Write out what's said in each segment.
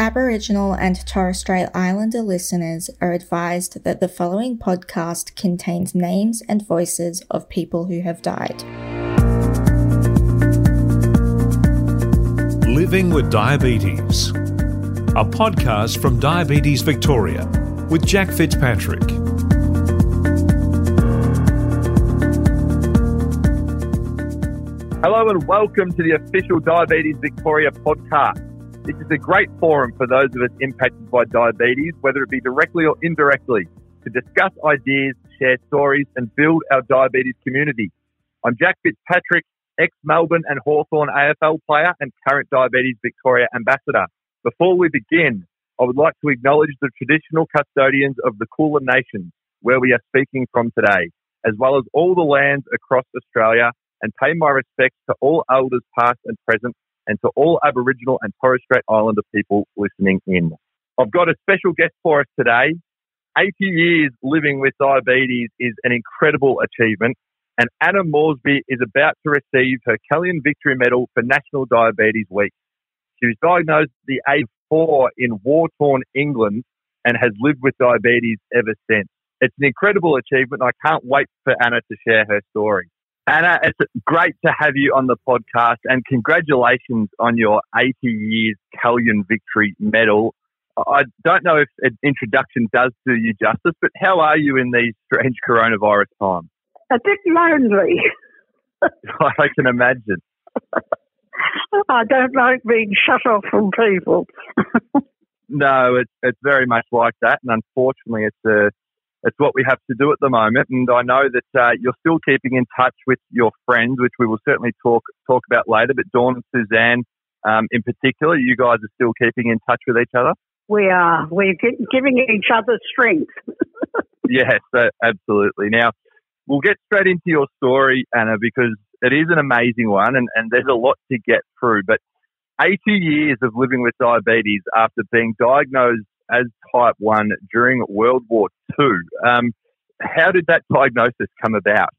Aboriginal and Torres Strait Islander listeners are advised that the following podcast contains names and voices of people who have died. Living with Diabetes, a podcast from Diabetes Victoria with Jack Fitzpatrick. Hello and welcome to the official Diabetes Victoria podcast. This is a great forum for those of us impacted by diabetes, whether it be directly or indirectly, to discuss ideas, share stories, and build our diabetes community. I'm Jack Fitzpatrick, ex Melbourne and Hawthorn AFL player and current Diabetes Victoria ambassador. Before we begin, I would like to acknowledge the traditional custodians of the Kulin Nation, where we are speaking from today, as well as all the lands across Australia, and pay my respects to all elders past and present and to all Aboriginal and Torres Strait Islander people listening in. I've got a special guest for us today. 80 years living with diabetes is an incredible achievement, and Anna Moresby is about to receive her Kellion Victory Medal for National Diabetes Week. She was diagnosed at the age of four in war-torn England and has lived with diabetes ever since. It's an incredible achievement. I can't wait for Anna to share her story. Anna, it's great to have you on the podcast and congratulations on your 80 years Kellion Victory Medal. I don't know if an introduction does do you justice, but how are you in these strange coronavirus times? A bit lonely. I can imagine. I don't like being shut off from people. no, it's it's very much like that, and unfortunately, it's a it's what we have to do at the moment. And I know that uh, you're still keeping in touch with your friends, which we will certainly talk talk about later. But Dawn and Suzanne, um, in particular, you guys are still keeping in touch with each other. We are. We're giving each other strength. yes, absolutely. Now we'll get straight into your story, Anna, because it is an amazing one, and, and there's a lot to get through. But 80 years of living with diabetes after being diagnosed as type 1 during World War II. Um, how did that diagnosis come about?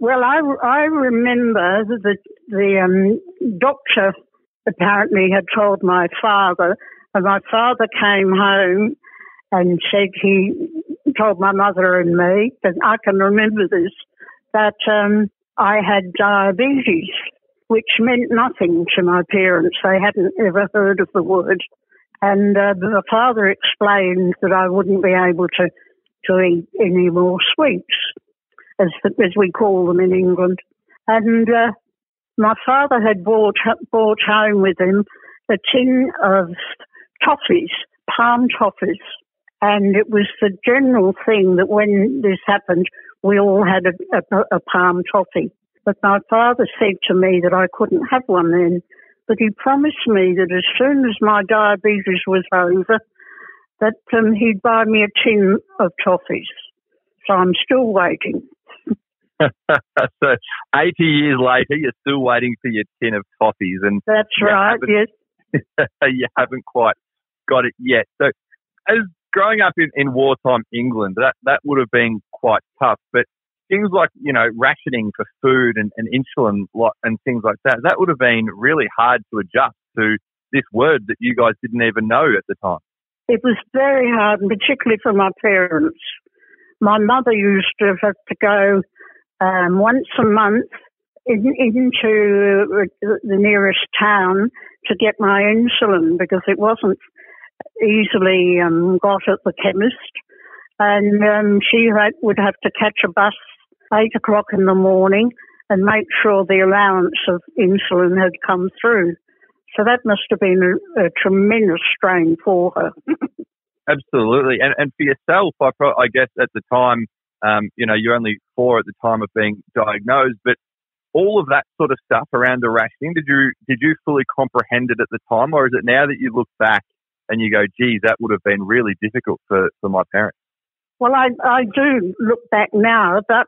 Well, I, I remember that the um, doctor apparently had told my father, and my father came home and said he told my mother and me, and I can remember this, that um, I had diabetes, which meant nothing to my parents. They hadn't ever heard of the word. And uh, the father explained that I wouldn't be able to, to eat any more sweets, as, as we call them in England. And uh, my father had brought, brought home with him a tin of toffees, palm toffees. And it was the general thing that when this happened, we all had a, a, a palm toffee. But my father said to me that I couldn't have one then but he promised me that as soon as my diabetes was over, that um, he'd buy me a tin of toffees. So I'm still waiting. so 80 years later, you're still waiting for your tin of toffees, and that's right. Yes, you haven't quite got it yet. So, as growing up in, in wartime England, that that would have been quite tough. But things like, you know, rationing for food and, and insulin and things like that, that would have been really hard to adjust to this word that you guys didn't even know at the time. It was very hard, and particularly for my parents. My mother used to have to go um, once a month in, into the nearest town to get my insulin because it wasn't easily um, got at the chemist. And um, she had, would have to catch a bus eight o'clock in the morning and make sure the allowance of insulin had come through. So that must have been a, a tremendous strain for her. Absolutely. And, and for yourself, I, pro- I guess at the time, um, you know, you're only four at the time of being diagnosed, but all of that sort of stuff around the rationing, did you, did you fully comprehend it at the time? Or is it now that you look back and you go, geez, that would have been really difficult for, for my parents? Well, I, I do look back now, but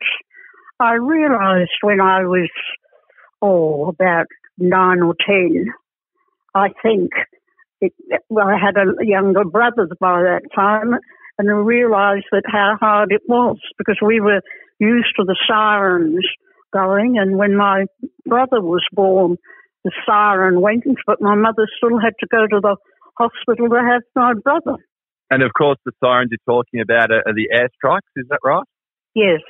I realised when I was, oh, about nine or ten, I think, it, well, I had a younger brother by that time, and I realised that how hard it was because we were used to the sirens going, and when my brother was born, the siren went, but my mother still had to go to the hospital to have my brother. And of course, the sirens you're talking about are, are the airstrikes. Is that right? Yes.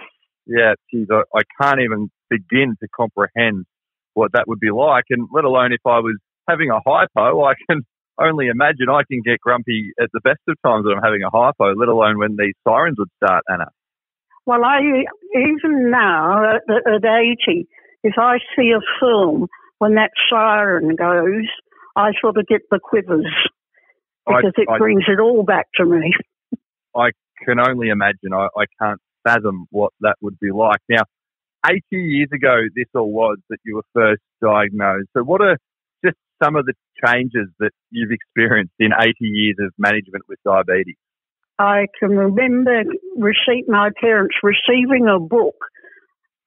Yeah, geez, I, I can't even begin to comprehend what that would be like, and let alone if I was having a hypo, I can only imagine I can get grumpy at the best of times when I'm having a hypo, let alone when these sirens would start, Anna. Well, I even now at, at 80, if I see a film when that siren goes, I sort of get the quivers because I, it I, brings it all back to me. I can only imagine. I, I can't fathom what that would be like. Now, 80 years ago, this all was that you were first diagnosed. So, what are just some of the changes that you've experienced in 80 years of management with diabetes? I can remember receipt my parents receiving a book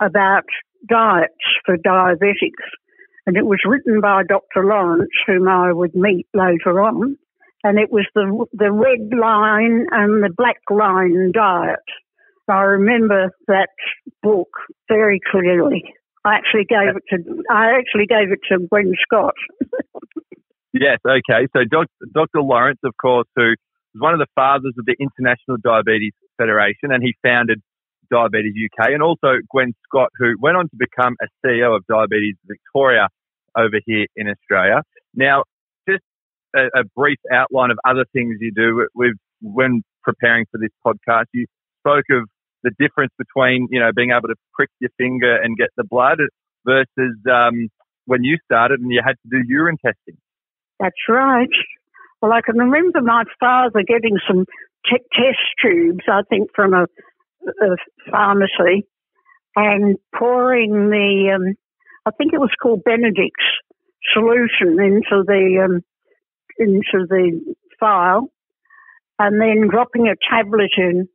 about diets for diabetics, and it was written by Dr. Lawrence, whom I would meet later on, and it was the the red line and the black line diet. I remember that book very clearly. I actually gave it to I actually gave it to Gwen Scott. yes, okay. So Dr. Lawrence, of course, who was one of the fathers of the International Diabetes Federation, and he founded Diabetes UK, and also Gwen Scott, who went on to become a CEO of Diabetes Victoria over here in Australia. Now, just a, a brief outline of other things you do. We've, when preparing for this podcast, you spoke of the difference between, you know, being able to prick your finger and get the blood versus um, when you started and you had to do urine testing. That's right. Well, I can remember my father getting some t- test tubes, I think, from a, a pharmacy and pouring the, um, I think it was called Benedict's solution into the, um, into the file and then dropping a tablet in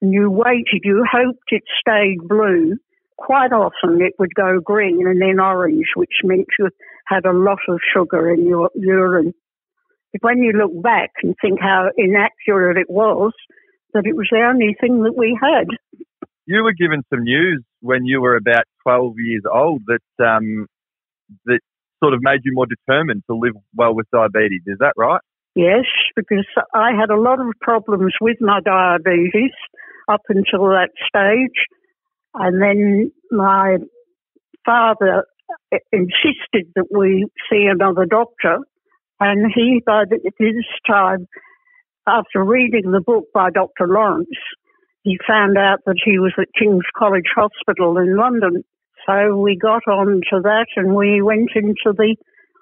and you waited, you hoped it stayed blue. Quite often it would go green and then orange, which meant you had a lot of sugar in your urine. But when you look back and think how inaccurate it was, that it was the only thing that we had. You were given some news when you were about 12 years old that um, that sort of made you more determined to live well with diabetes. Is that right? Yes, because I had a lot of problems with my diabetes up until that stage. And then my father insisted that we see another doctor. And he, by this time, after reading the book by Dr. Lawrence, he found out that he was at King's College Hospital in London. So we got on to that and we went into the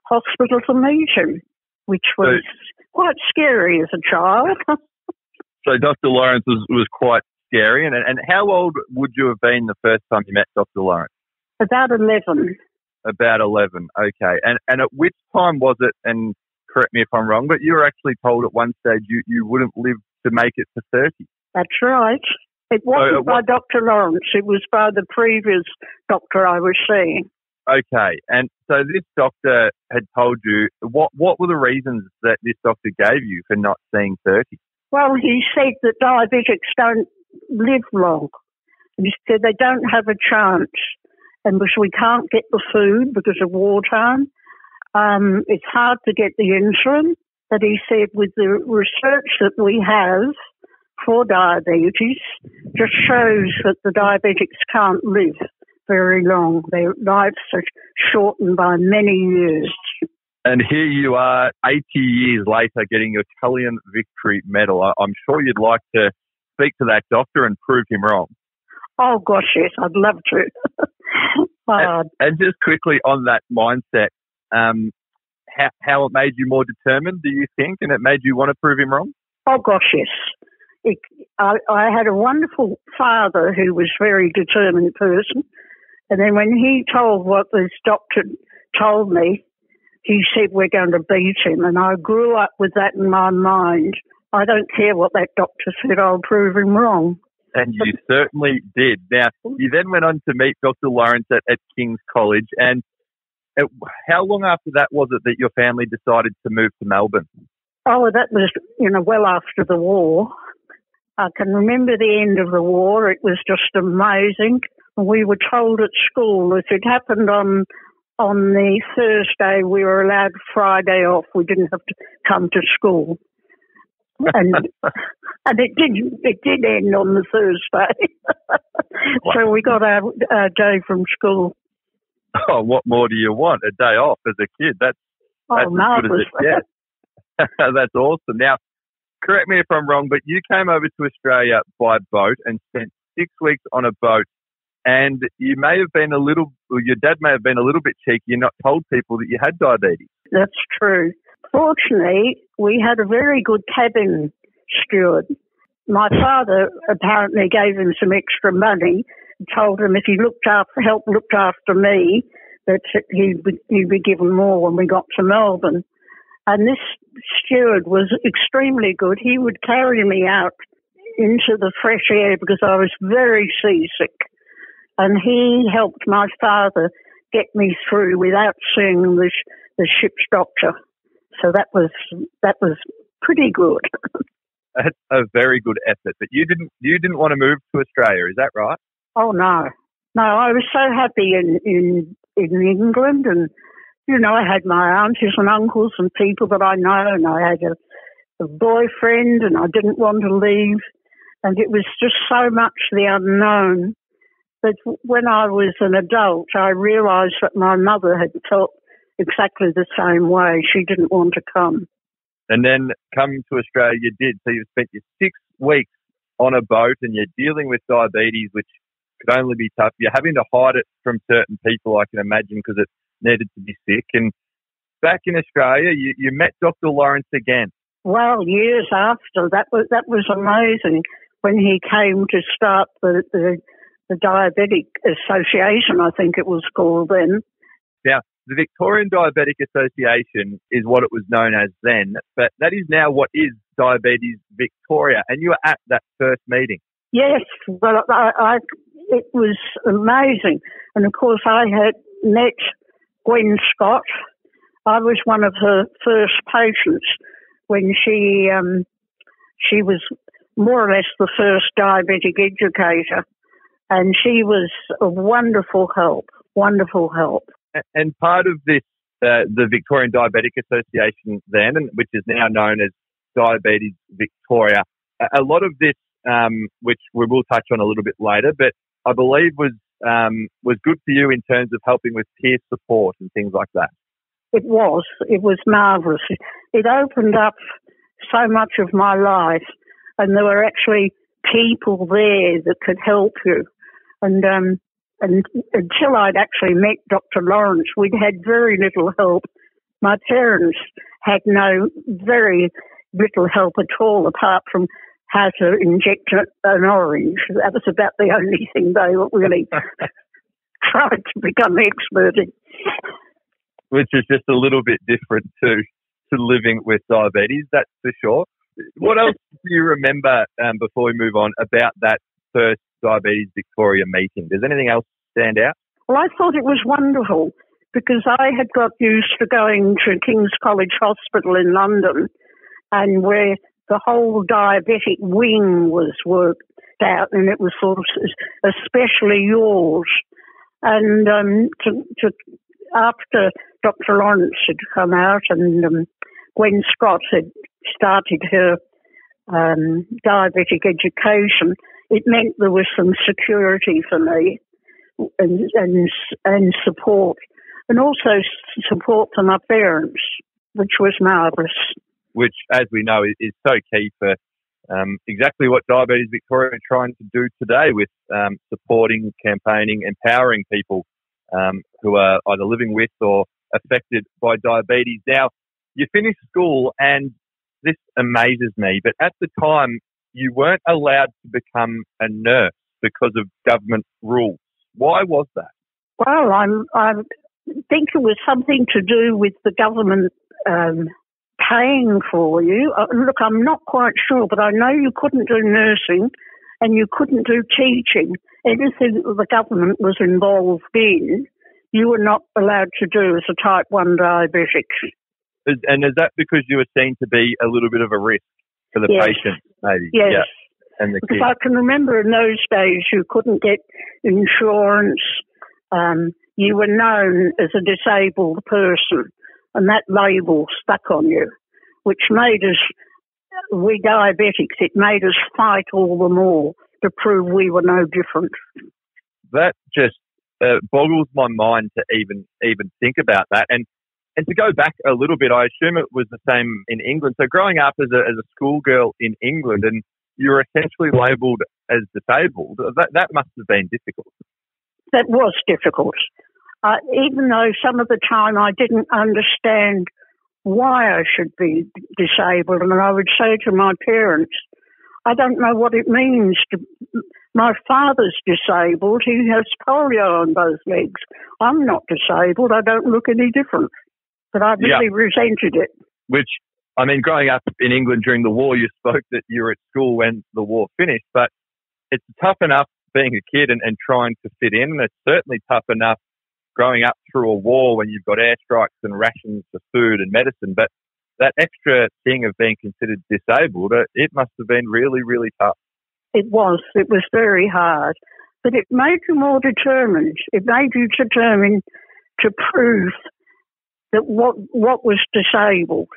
hospital to meet him, which was so, quite scary as a child. so Dr. Lawrence was, was quite scary. And, and how old would you have been the first time you met Dr. Lawrence? About 11. About 11, okay. And, and at which time was it, and correct me if I'm wrong, but you were actually told at one stage you, you wouldn't live to make it to 30? That's right. It wasn't so, by Dr. Lawrence, it was by the previous doctor I was seeing. Okay, and so this doctor had told you what what were the reasons that this doctor gave you for not seeing thirty? Well, he said that diabetics don't live long. And he said they don't have a chance. And because we can't get the food because of wartime, um, it's hard to get the insulin. But he said with the research that we have for diabetes, just shows that the diabetics can't live very long. Their lives are shortened by many years. And here you are, 80 years later, getting your Kellion Victory Medal. I'm sure you'd like to speak to that doctor and prove him wrong. Oh gosh, yes, I'd love to. and, and, just quickly on that mindset, um, how, how it made you more determined, do you think, and it made you want to prove him wrong? Oh gosh, yes. It, I, I had a wonderful father who was a very determined person, and then when he told what this doctor told me, he said we're going to beat him, and I grew up with that in my mind. I don't care what that doctor said, I'll prove him wrong. And you certainly did. Now, you then went on to meet Dr. Lawrence at, at King's College. And it, how long after that was it that your family decided to move to Melbourne? Oh, that was, you know, well after the war. I can remember the end of the war. It was just amazing. We were told at school if it happened on on the Thursday we were allowed Friday off. We didn't have to come to school. And and it did it did end on the Thursday. so we got our, our day from school. Oh, what more do you want? A day off as a kid. That's oh, that's oh, as good as it gets. that's awesome. Now, correct me if I'm wrong, but you came over to Australia by boat and spent six weeks on a boat. And you may have been a little, or your dad may have been a little bit cheeky and not told people that you had diabetes. That's true. Fortunately, we had a very good cabin steward. My father apparently gave him some extra money, told him if he looked after, helped looked after me, that he'd be, he'd be given more when we got to Melbourne. And this steward was extremely good. He would carry me out into the fresh air because I was very seasick. And he helped my father get me through without seeing the, the ship's doctor. So that was that was pretty good. That's a very good effort. But you didn't, you didn't want to move to Australia, is that right? Oh no, no! I was so happy in in in England, and you know, I had my aunties and uncles and people that I know, and I had a, a boyfriend, and I didn't want to leave, and it was just so much the unknown. But when I was an adult, I realised that my mother had felt exactly the same way. She didn't want to come. And then coming to Australia, you did. So you spent your six weeks on a boat and you're dealing with diabetes, which could only be tough. You're having to hide it from certain people, I can imagine, because it needed to be sick. And back in Australia, you, you met Dr. Lawrence again. Well, years after that was that was amazing when he came to start the the, the Diabetic Association. I think it was called then. Now, the Victorian Diabetic Association is what it was known as then, but that is now what is Diabetes Victoria. And you were at that first meeting. Yes, well, I, I it was amazing, and of course I had met Gwen Scott. I was one of her first patients when she um, she was more or less the first diabetic educator, and she was a wonderful help. Wonderful help. And part of this, uh, the Victorian Diabetic Association then, which is now known as Diabetes Victoria, a, a lot of this, um, which we will touch on a little bit later, but I believe was um, was good for you in terms of helping with peer support and things like that. It was. It was marvellous. It opened up so much of my life, and there were actually people there that could help you. And um, and until I'd actually met Dr. Lawrence, we'd had very little help. My parents had no very little help at all, apart from how to inject an orange. That was about the only thing they were really tried to become expert in. which is just a little bit different to to living with diabetes. That's for sure. What else do you remember um, before we move on about that first Diabetes Victoria meeting? Does anything else stand out? Well, I thought it was wonderful because I had got used to going to King's College Hospital in London and where the whole diabetic wing was worked out and it was sort of especially yours. And um, to, to, after Dr. Lawrence had come out and um, Gwen Scott had started her um, diabetic education, it meant there was some security for me and and, and support, and also support for my parents, which was marvellous. Which, as we know, is, so key for um, exactly what Diabetes Victoria are trying to do today with um, supporting, campaigning, empowering people um, who are either living with or affected by diabetes. Now, you finished school, and this amazes me, but at the time, you weren't allowed to become a nurse because of government rules. Why was that? Well, I'm I think it was something to do with the government um, paying for you. Uh, look, I'm not quite sure, but I know you couldn't do nursing and you couldn't do teaching. Anything that the government was involved in, you were not allowed to do as a type 1 diabetic. And is that because you were seen to be a little bit of a risk for the Yes. patient, maybe? Yes. Yeah. And the Because kids. I can remember in those days you couldn't get insurance, um, you were known as a disabled person, and that label stuck on you, which made us, we diabetics, it made us fight all the more to prove we were no different. That just uh, boggles my mind to even even think about that. And and to go back a little bit, I assume it was the same in England. So growing up as a as a schoolgirl in England, and you were essentially labelled as disabled. That that must have been difficult. That was difficult. Uh, even though some of the time I didn't understand why I should be disabled, and I would say to my parents, I don't know what it means to. My father's disabled. He has polio on both legs. I'm not disabled. I don't look any different. But I really yeah. resented it. Which, I mean, growing up in England during the war, you spoke that you were at school when the war finished, but it's tough enough being a kid and, and trying to fit in. And it's certainly tough enough growing up through a war when you've got airstrikes and rations for food and medicine. But that extra thing of being considered disabled, uh, it must have been really, really tough. It was. It was very hard. But it made you more determined. It made you determined to prove that what, what was disabled.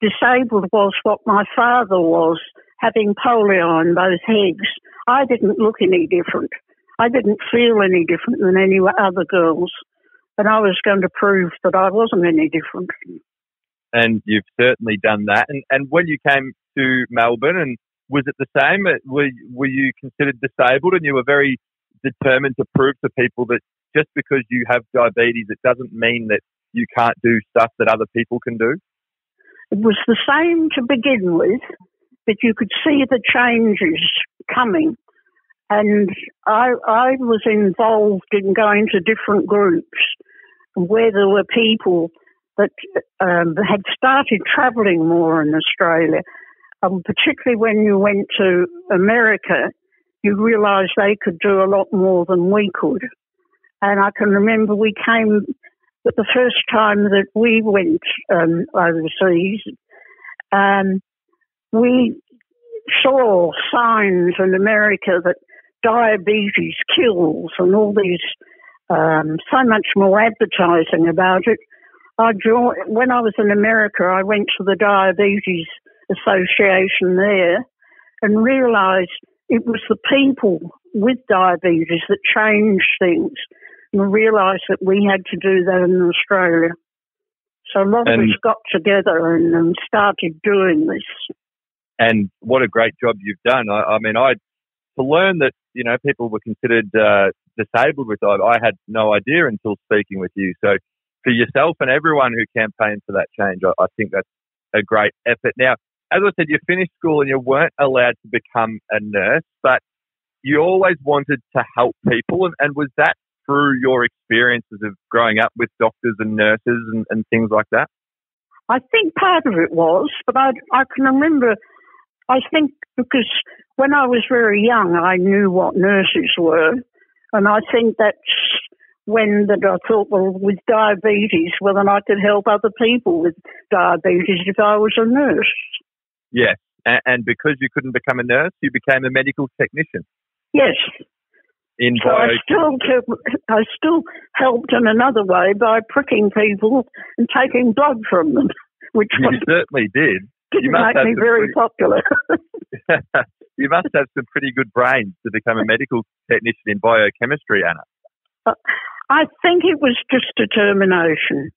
Disabled was what my father was, having polio on both legs. I didn't look any different. I didn't feel any different than any other girls. And I was going to prove that I wasn't any different. And you've certainly done that. And, and when you came to Melbourne, and was it the same? Were, were you considered disabled and you were very determined to prove to people that just because you have diabetes, it doesn't mean that you can't do stuff that other people can do? It was the same to begin with, but you could see the changes coming. And I, I was involved in going to different groups where there were people that um, had started travelling more in Australia. Um, particularly when you went to America, you realised they could do a lot more than we could. And I can remember we came but the first time that we went um, overseas, um, we saw signs in America that diabetes kills and all these, um, so much more advertising about it. I joined, when I was in America, I went to the Diabetes Association there and realised it was the people with diabetes that changed things and realised that we had to do that in Australia. So a lot and, of us got together and, and started doing this. And what a great job you've done. I, I mean, I to learn that you know people were considered uh, disabled with I, I had no idea until speaking with you. So for yourself and everyone who campaigned for that change, I, I think that's a great effort. Now, as I said, you finished school and you weren't allowed to become a nurse, but you always wanted to help people. And, and was that through your experiences of growing up with doctors and nurses and, and things like that? I think part of it was, but I, I can remember, I think because when I was very young, I knew what nurses were. And I think that's when that I thought, well, with diabetes, well, then I could help other people with diabetes if I was a nurse. Yes. And, and because you couldn't become a nurse, you became a medical technician. Yes in so I still I still helped in another way by pricking people and taking blood from them, which you was, certainly did. Didn't make me very pretty, popular. you must have some pretty good brains to become a medical technician in biochemistry, Anna. Uh, I think it was just determination,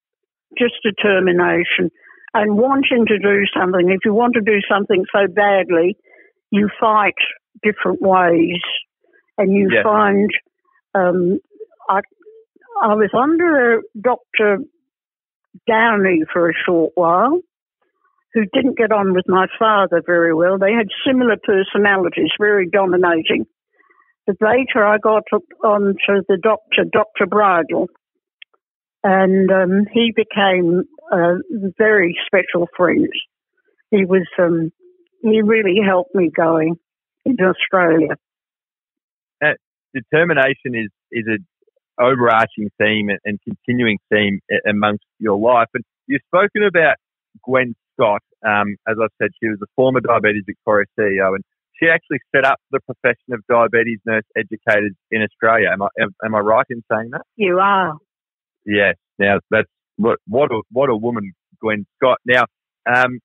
just determination, and wanting to do something. If you want to do something so badly, you fight different ways and you yes. find um, I, I was under a Dr. Downey for a short while, who didn't get on with my father very well. They had similar personalities, very dominating. But later I got on to the doctor, Dr. Bridle, and um, he became a very special friend. He was, um, he really helped me going in Australia determination is is an overarching theme and, and continuing theme amongst your life. And you've spoken about Gwen Scott. Um, as I've said, she was a former Diabetes Victoria CEO, and she actually set up the profession of diabetes nurse educators in Australia. Am I am, am I right in saying that? You are. Yes. Now that's what what a what a woman, Gwen Scott. Now, um,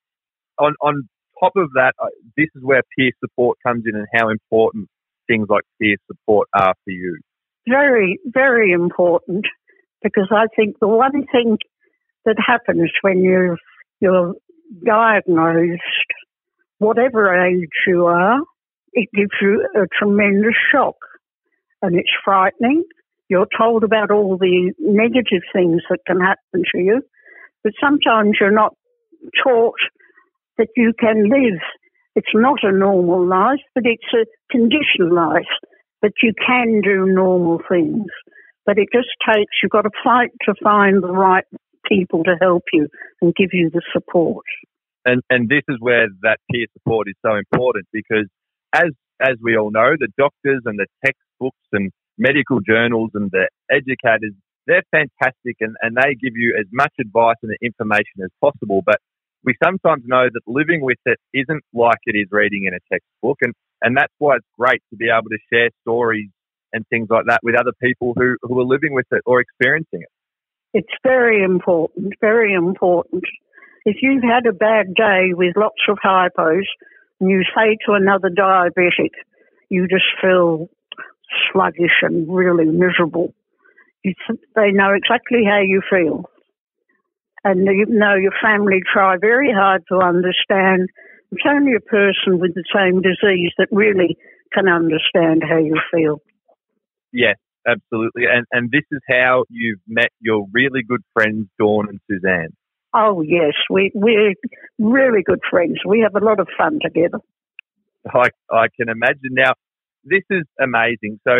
on on top of that, this is where peer support comes in and how important things like peer support are for you. Very, very important because I think the one thing that happens when you're you're diagnosed, whatever age you are, it gives you a tremendous shock, and it's frightening. You're told about all the negative things that can happen to you, but sometimes you're not taught that you can live. It's not a normal life, but it's a conditioned life. But you can do normal things. But it just takes, you've got to fight to find the right people to help you and give you the support. And, and this is where that peer support is so important because as, as we all know, the doctors and the textbooks and medical journals and the educators, they're fantastic and, and they give you as much advice and information as possible. But we sometimes know that living with it isn't like it is reading in a textbook. And, and that's why it's great to be able to share stories and things like that with other people who, who are living with it or experiencing it. It's very important, very important. If you've had a bad day with lots of hypos and you say to another diabetic, you just feel sluggish and really miserable, you, they know exactly how you feel and you know your family try very hard to understand. It's only a person with the same disease that really can understand how you feel. Yes, absolutely. And and this is how you've met your really good friends, Dawn and Suzanne. Oh yes, we we're really good friends. We have a lot of fun together. I I can imagine. Now, this is amazing. So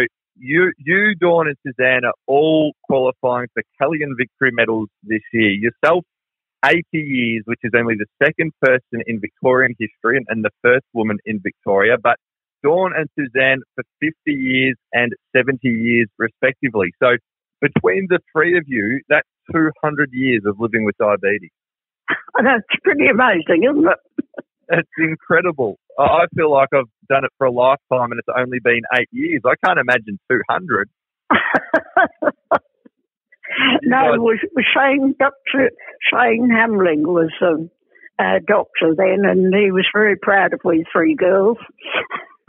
you, you, Dawn, and Suzanne are all qualifying for Kellion Victory medals this year. Yourself, 80 years, which is only the second person in Victorian history and, and the first woman in Victoria. But Dawn and Suzanne for 50 years and 70 years, respectively. So between the three of you, that's 200 years of living with diabetes. That's pretty amazing, isn't it? It's incredible. I feel like I've done it for a lifetime and it's only been eight years. I can't imagine 200. no, was, was Shane, Dr. Shane Hamblin was um, a doctor then and he was very proud of we three girls.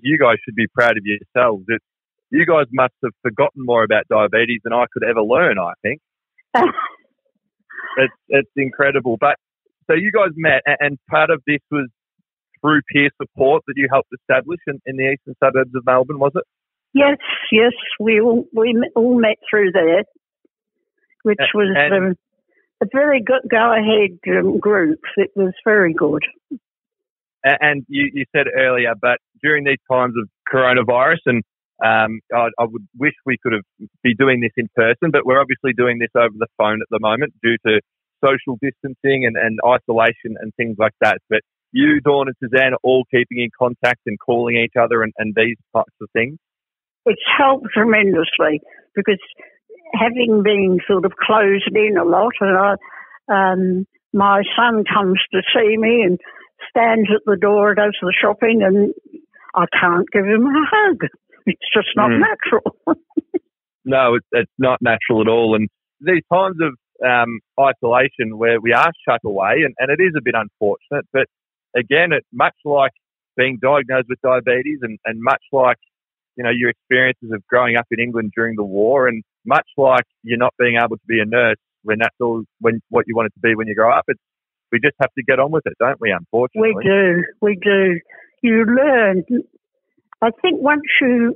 you guys should be proud of yourselves. It, you guys must have forgotten more about diabetes than I could ever learn, I think. it's, it's incredible. But so you guys met, and part of this was through peer support that you helped establish in, in the eastern suburbs of Melbourne, was it? Yes, yes, we all we all met through there, which was um, a very good go ahead um, group. It was very good. And you, you said earlier, but during these times of coronavirus, and um, I, I, would wish we could have be doing this in person, but we're obviously doing this over the phone at the moment due to social distancing and, and isolation and things like that. But you, Dawn, and Suzanne are all keeping in contact and calling each other and, and these types of things? It's helped tremendously because having been sort of closed in a lot, and I, um, my son comes to see me and stands at the door, does the shopping, and I can't give him a hug. It's just not mm. natural. no, it's, it's not natural at all. And these times of um, isolation where we are shut away, and, and it is a bit unfortunate, but again, it much like being diagnosed with diabetes and, and much like, you know, your experiences of growing up in England during the war and much like you're not being able to be a nurse when that's all when what you wanted to be when you grow up. It's, we just have to get on with it, don't we, unfortunately? We do. We do. You learn. I think once you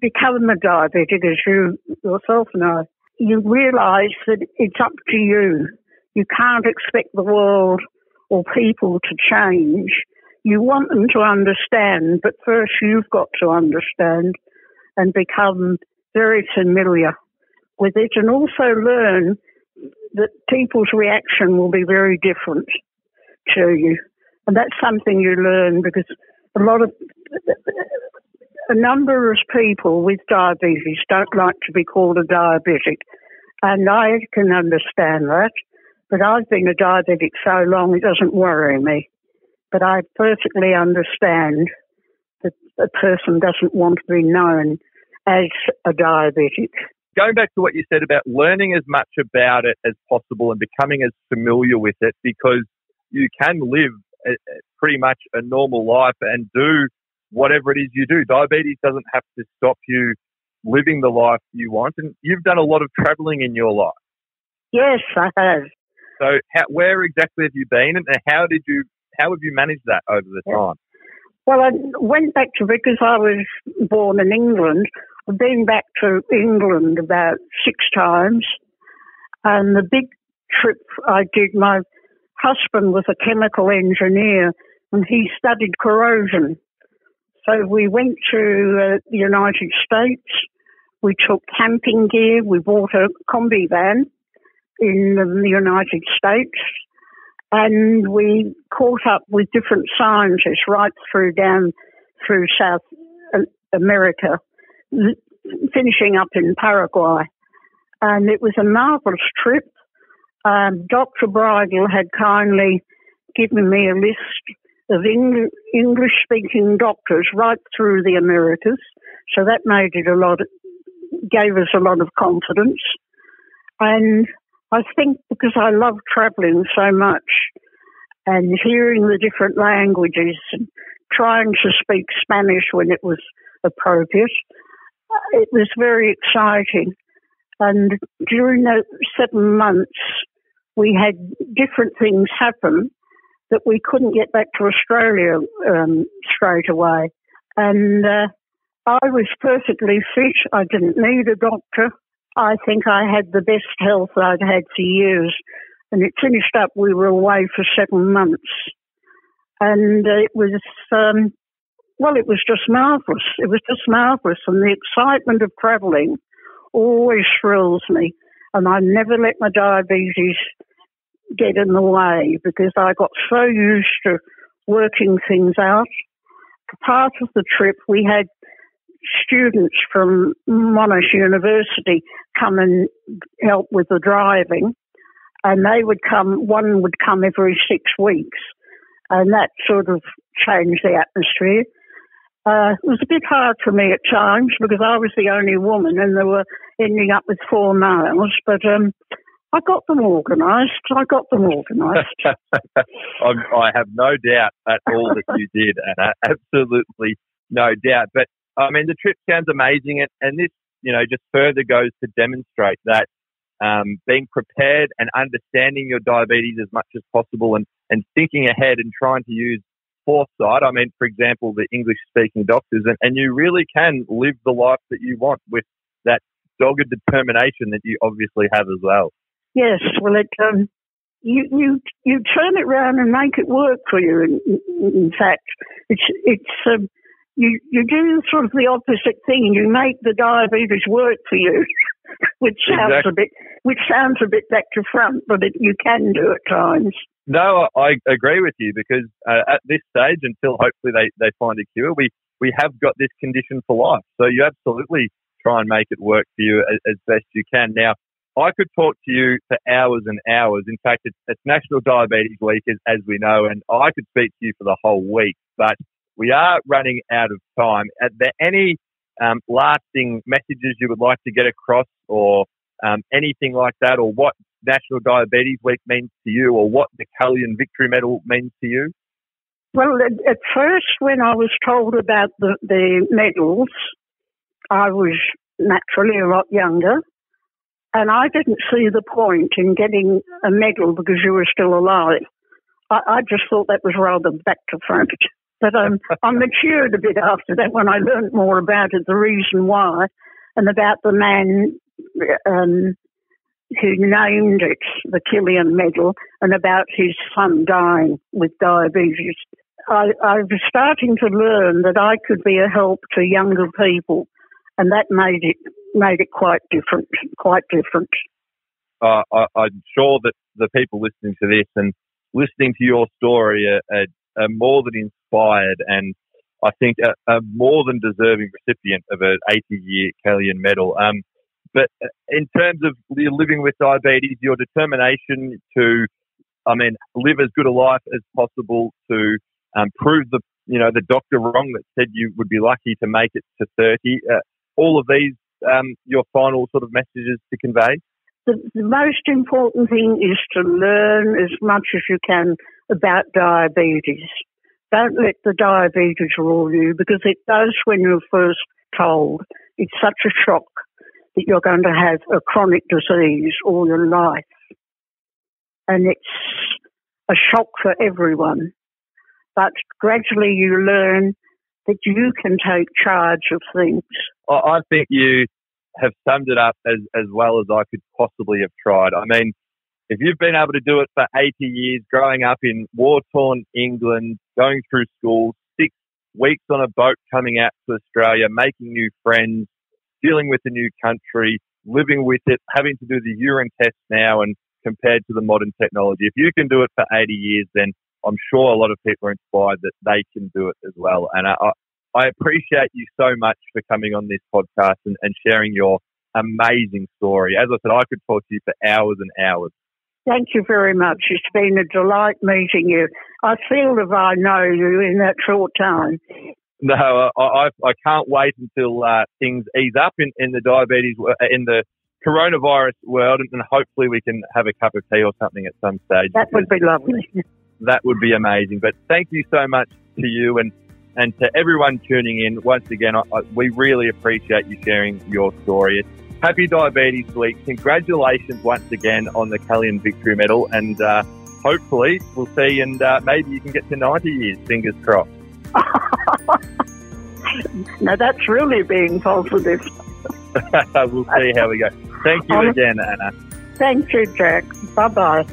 become a diabetic, as you yourself know, you realise that it's up to you. You can't expect the world or people to change. You want them to understand, but first you've got to understand and become very familiar with it and also learn that people's reaction will be very different to you. And that's something you learn because a lot of, a number of people with diabetes don't like to be called a diabetic. And I can understand that. But I've been a diabetic so long, it doesn't worry me. but I perfectly understand that a person doesn't want to be known as a diabetic. Going back to what you said about learning as much about it as possible and becoming as familiar with it, because you can live pretty much a normal life and do whatever it is you do. Diabetes doesn't have to stop you living the life you want. And you've done a lot of traveling in your life. Yes, I have. So, how, where exactly have you been, and how did you how have you managed that over the time? Well, I went back to because I was born in England. I've been back to England about six times, and the big trip I did, my husband was a chemical engineer, and he studied corrosion. So we went to uh, the United States. We took camping gear. We bought a combi van in the United States and we caught up with different scientists right through down through South America, finishing up in Paraguay. And it was a marvelous trip. Um, Dr. Bridle had kindly given me a list of Eng- English speaking doctors right through the Americas. So that made it a lot, gave us a lot of confidence. And I think because I love travelling so much and hearing the different languages and trying to speak Spanish when it was appropriate, uh, it was very exciting. And during those seven months, we had different things happen that we couldn't get back to Australia um, straight away. And uh, I was perfectly fit. I didn't need a doctor. I think I had the best health I'd had for years. And it finished up, we were away for seven months. And it was, um, well, it was just marvellous. It was just marvellous. And the excitement of travelling always thrills me. And I never let my diabetes get in the way because I got so used to working things out. Part of the trip, we had students from Monash University come and help with the driving, and they would come. One would come every six weeks, and that sort of changed the atmosphere. Uh, it was a bit hard for me at times because I was the only woman, and they were ending up with four males. But um, I got them organised. I got them organised. I have no doubt at all that you did, and absolutely no doubt. But I mean, the trip sounds amazing, and, and this, you know, just further goes to demonstrate that um, being prepared and understanding your diabetes as much as possible, and and thinking ahead and trying to use foresight. I mean, for example, the English speaking doctors, and, and you really can live the life that you want with that dogged determination that you obviously have as well. Yes, well, it um, you you you turn it around and make it work for you. In, in fact, it's it's um, you, you do sort of the opposite thing. You make the diabetes work for you, which sounds exactly. a bit, which sounds a bit back to front, but it, you can do at times. No, I agree with you because uh, at this stage, until hopefully they, they find a cure, we, we have got this condition for life. So you absolutely try and make it work for you as, as best you can. Now, I could talk to you for hours and hours. In fact, it's, it's National Diabetes Week, as, as we know, and I could speak to you for the whole week. But we are running out of time. Are there any um, lasting messages you would like to get across or um, anything like that, or what National Diabetes Week means to you, or what the Kellion Victory Medal means to you? Well, at, first, when I was told about the, the medals, I was naturally a lot younger, and I didn't see the point in getting a medal because you were still alive. I, I just thought that was rather back to front. But um, I matured a bit after that when I learned more about it, the reason why, and about the man um, who named it the Kellion Medal, and about his son dying with diabetes. I, I was starting to learn that I could be a help to younger people, and that made it made it quite different. Quite different. Uh, I, am sure that the people listening to this and listening to your story are, are, are more than inspired and I think a, a, more than deserving recipient of an 80 year Kellion medal. Um, but uh, in terms of living with diabetes, your determination to, I mean, live as good a life as possible, to um, proved the you know the doctor wrong that said you would be lucky to make it to 30. Uh, all of these, um, your final sort of messages to convey. The, the most important thing is to learn as much as you can about diabetes. Don't let the diabetes rule you because it does when you're first told. It's such a shock that you're going to have a chronic disease all your life. And it's a shock for everyone. But gradually you learn that you can take charge of things. I think you have summed it up as, as well as I could possibly have tried. I mean, if you've been able to do it for 80 years, growing up in war torn England, going through school, six weeks on a boat coming out to Australia, making new friends, dealing with a new country, living with it, having to do the urine test now and compared to the modern technology. If you can do it for 80 years, then I'm sure a lot of people are inspired that they can do it as well. And I, I appreciate you so much for coming on this podcast and, and sharing your amazing story. As I said, I could talk to you for hours and hours. Thank you very much. It's been a delight meeting you. I feel that I know you in that short time. No, I, I, I can't wait until uh, things ease up in, in the diabetes, uh, in the coronavirus world, and hopefully we can have a cup of tea or something at some stage. That would be lovely. That would be amazing. But thank you so much to you and, and to everyone tuning in. Once again, I, I, we really appreciate you sharing your story. Happy Diabetes Week. Congratulations once again on the Kellion Victory Medal. And uh, hopefully we'll see and uh, maybe you can get to 90 years. Fingers crossed. now that's really being positive. we'll see how we go. Thank you again, Anna. Thank you, Jack. Bye bye.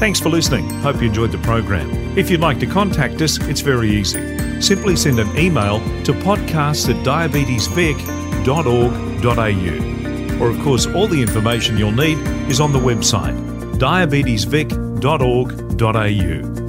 Thanks for listening. Hope you enjoyed the program. If you'd like to contact us, it's very easy. Simply send an email to podcast at diabetesvic.org.au. Or, of course, all the information you'll need is on the website diabetesvic.org.au.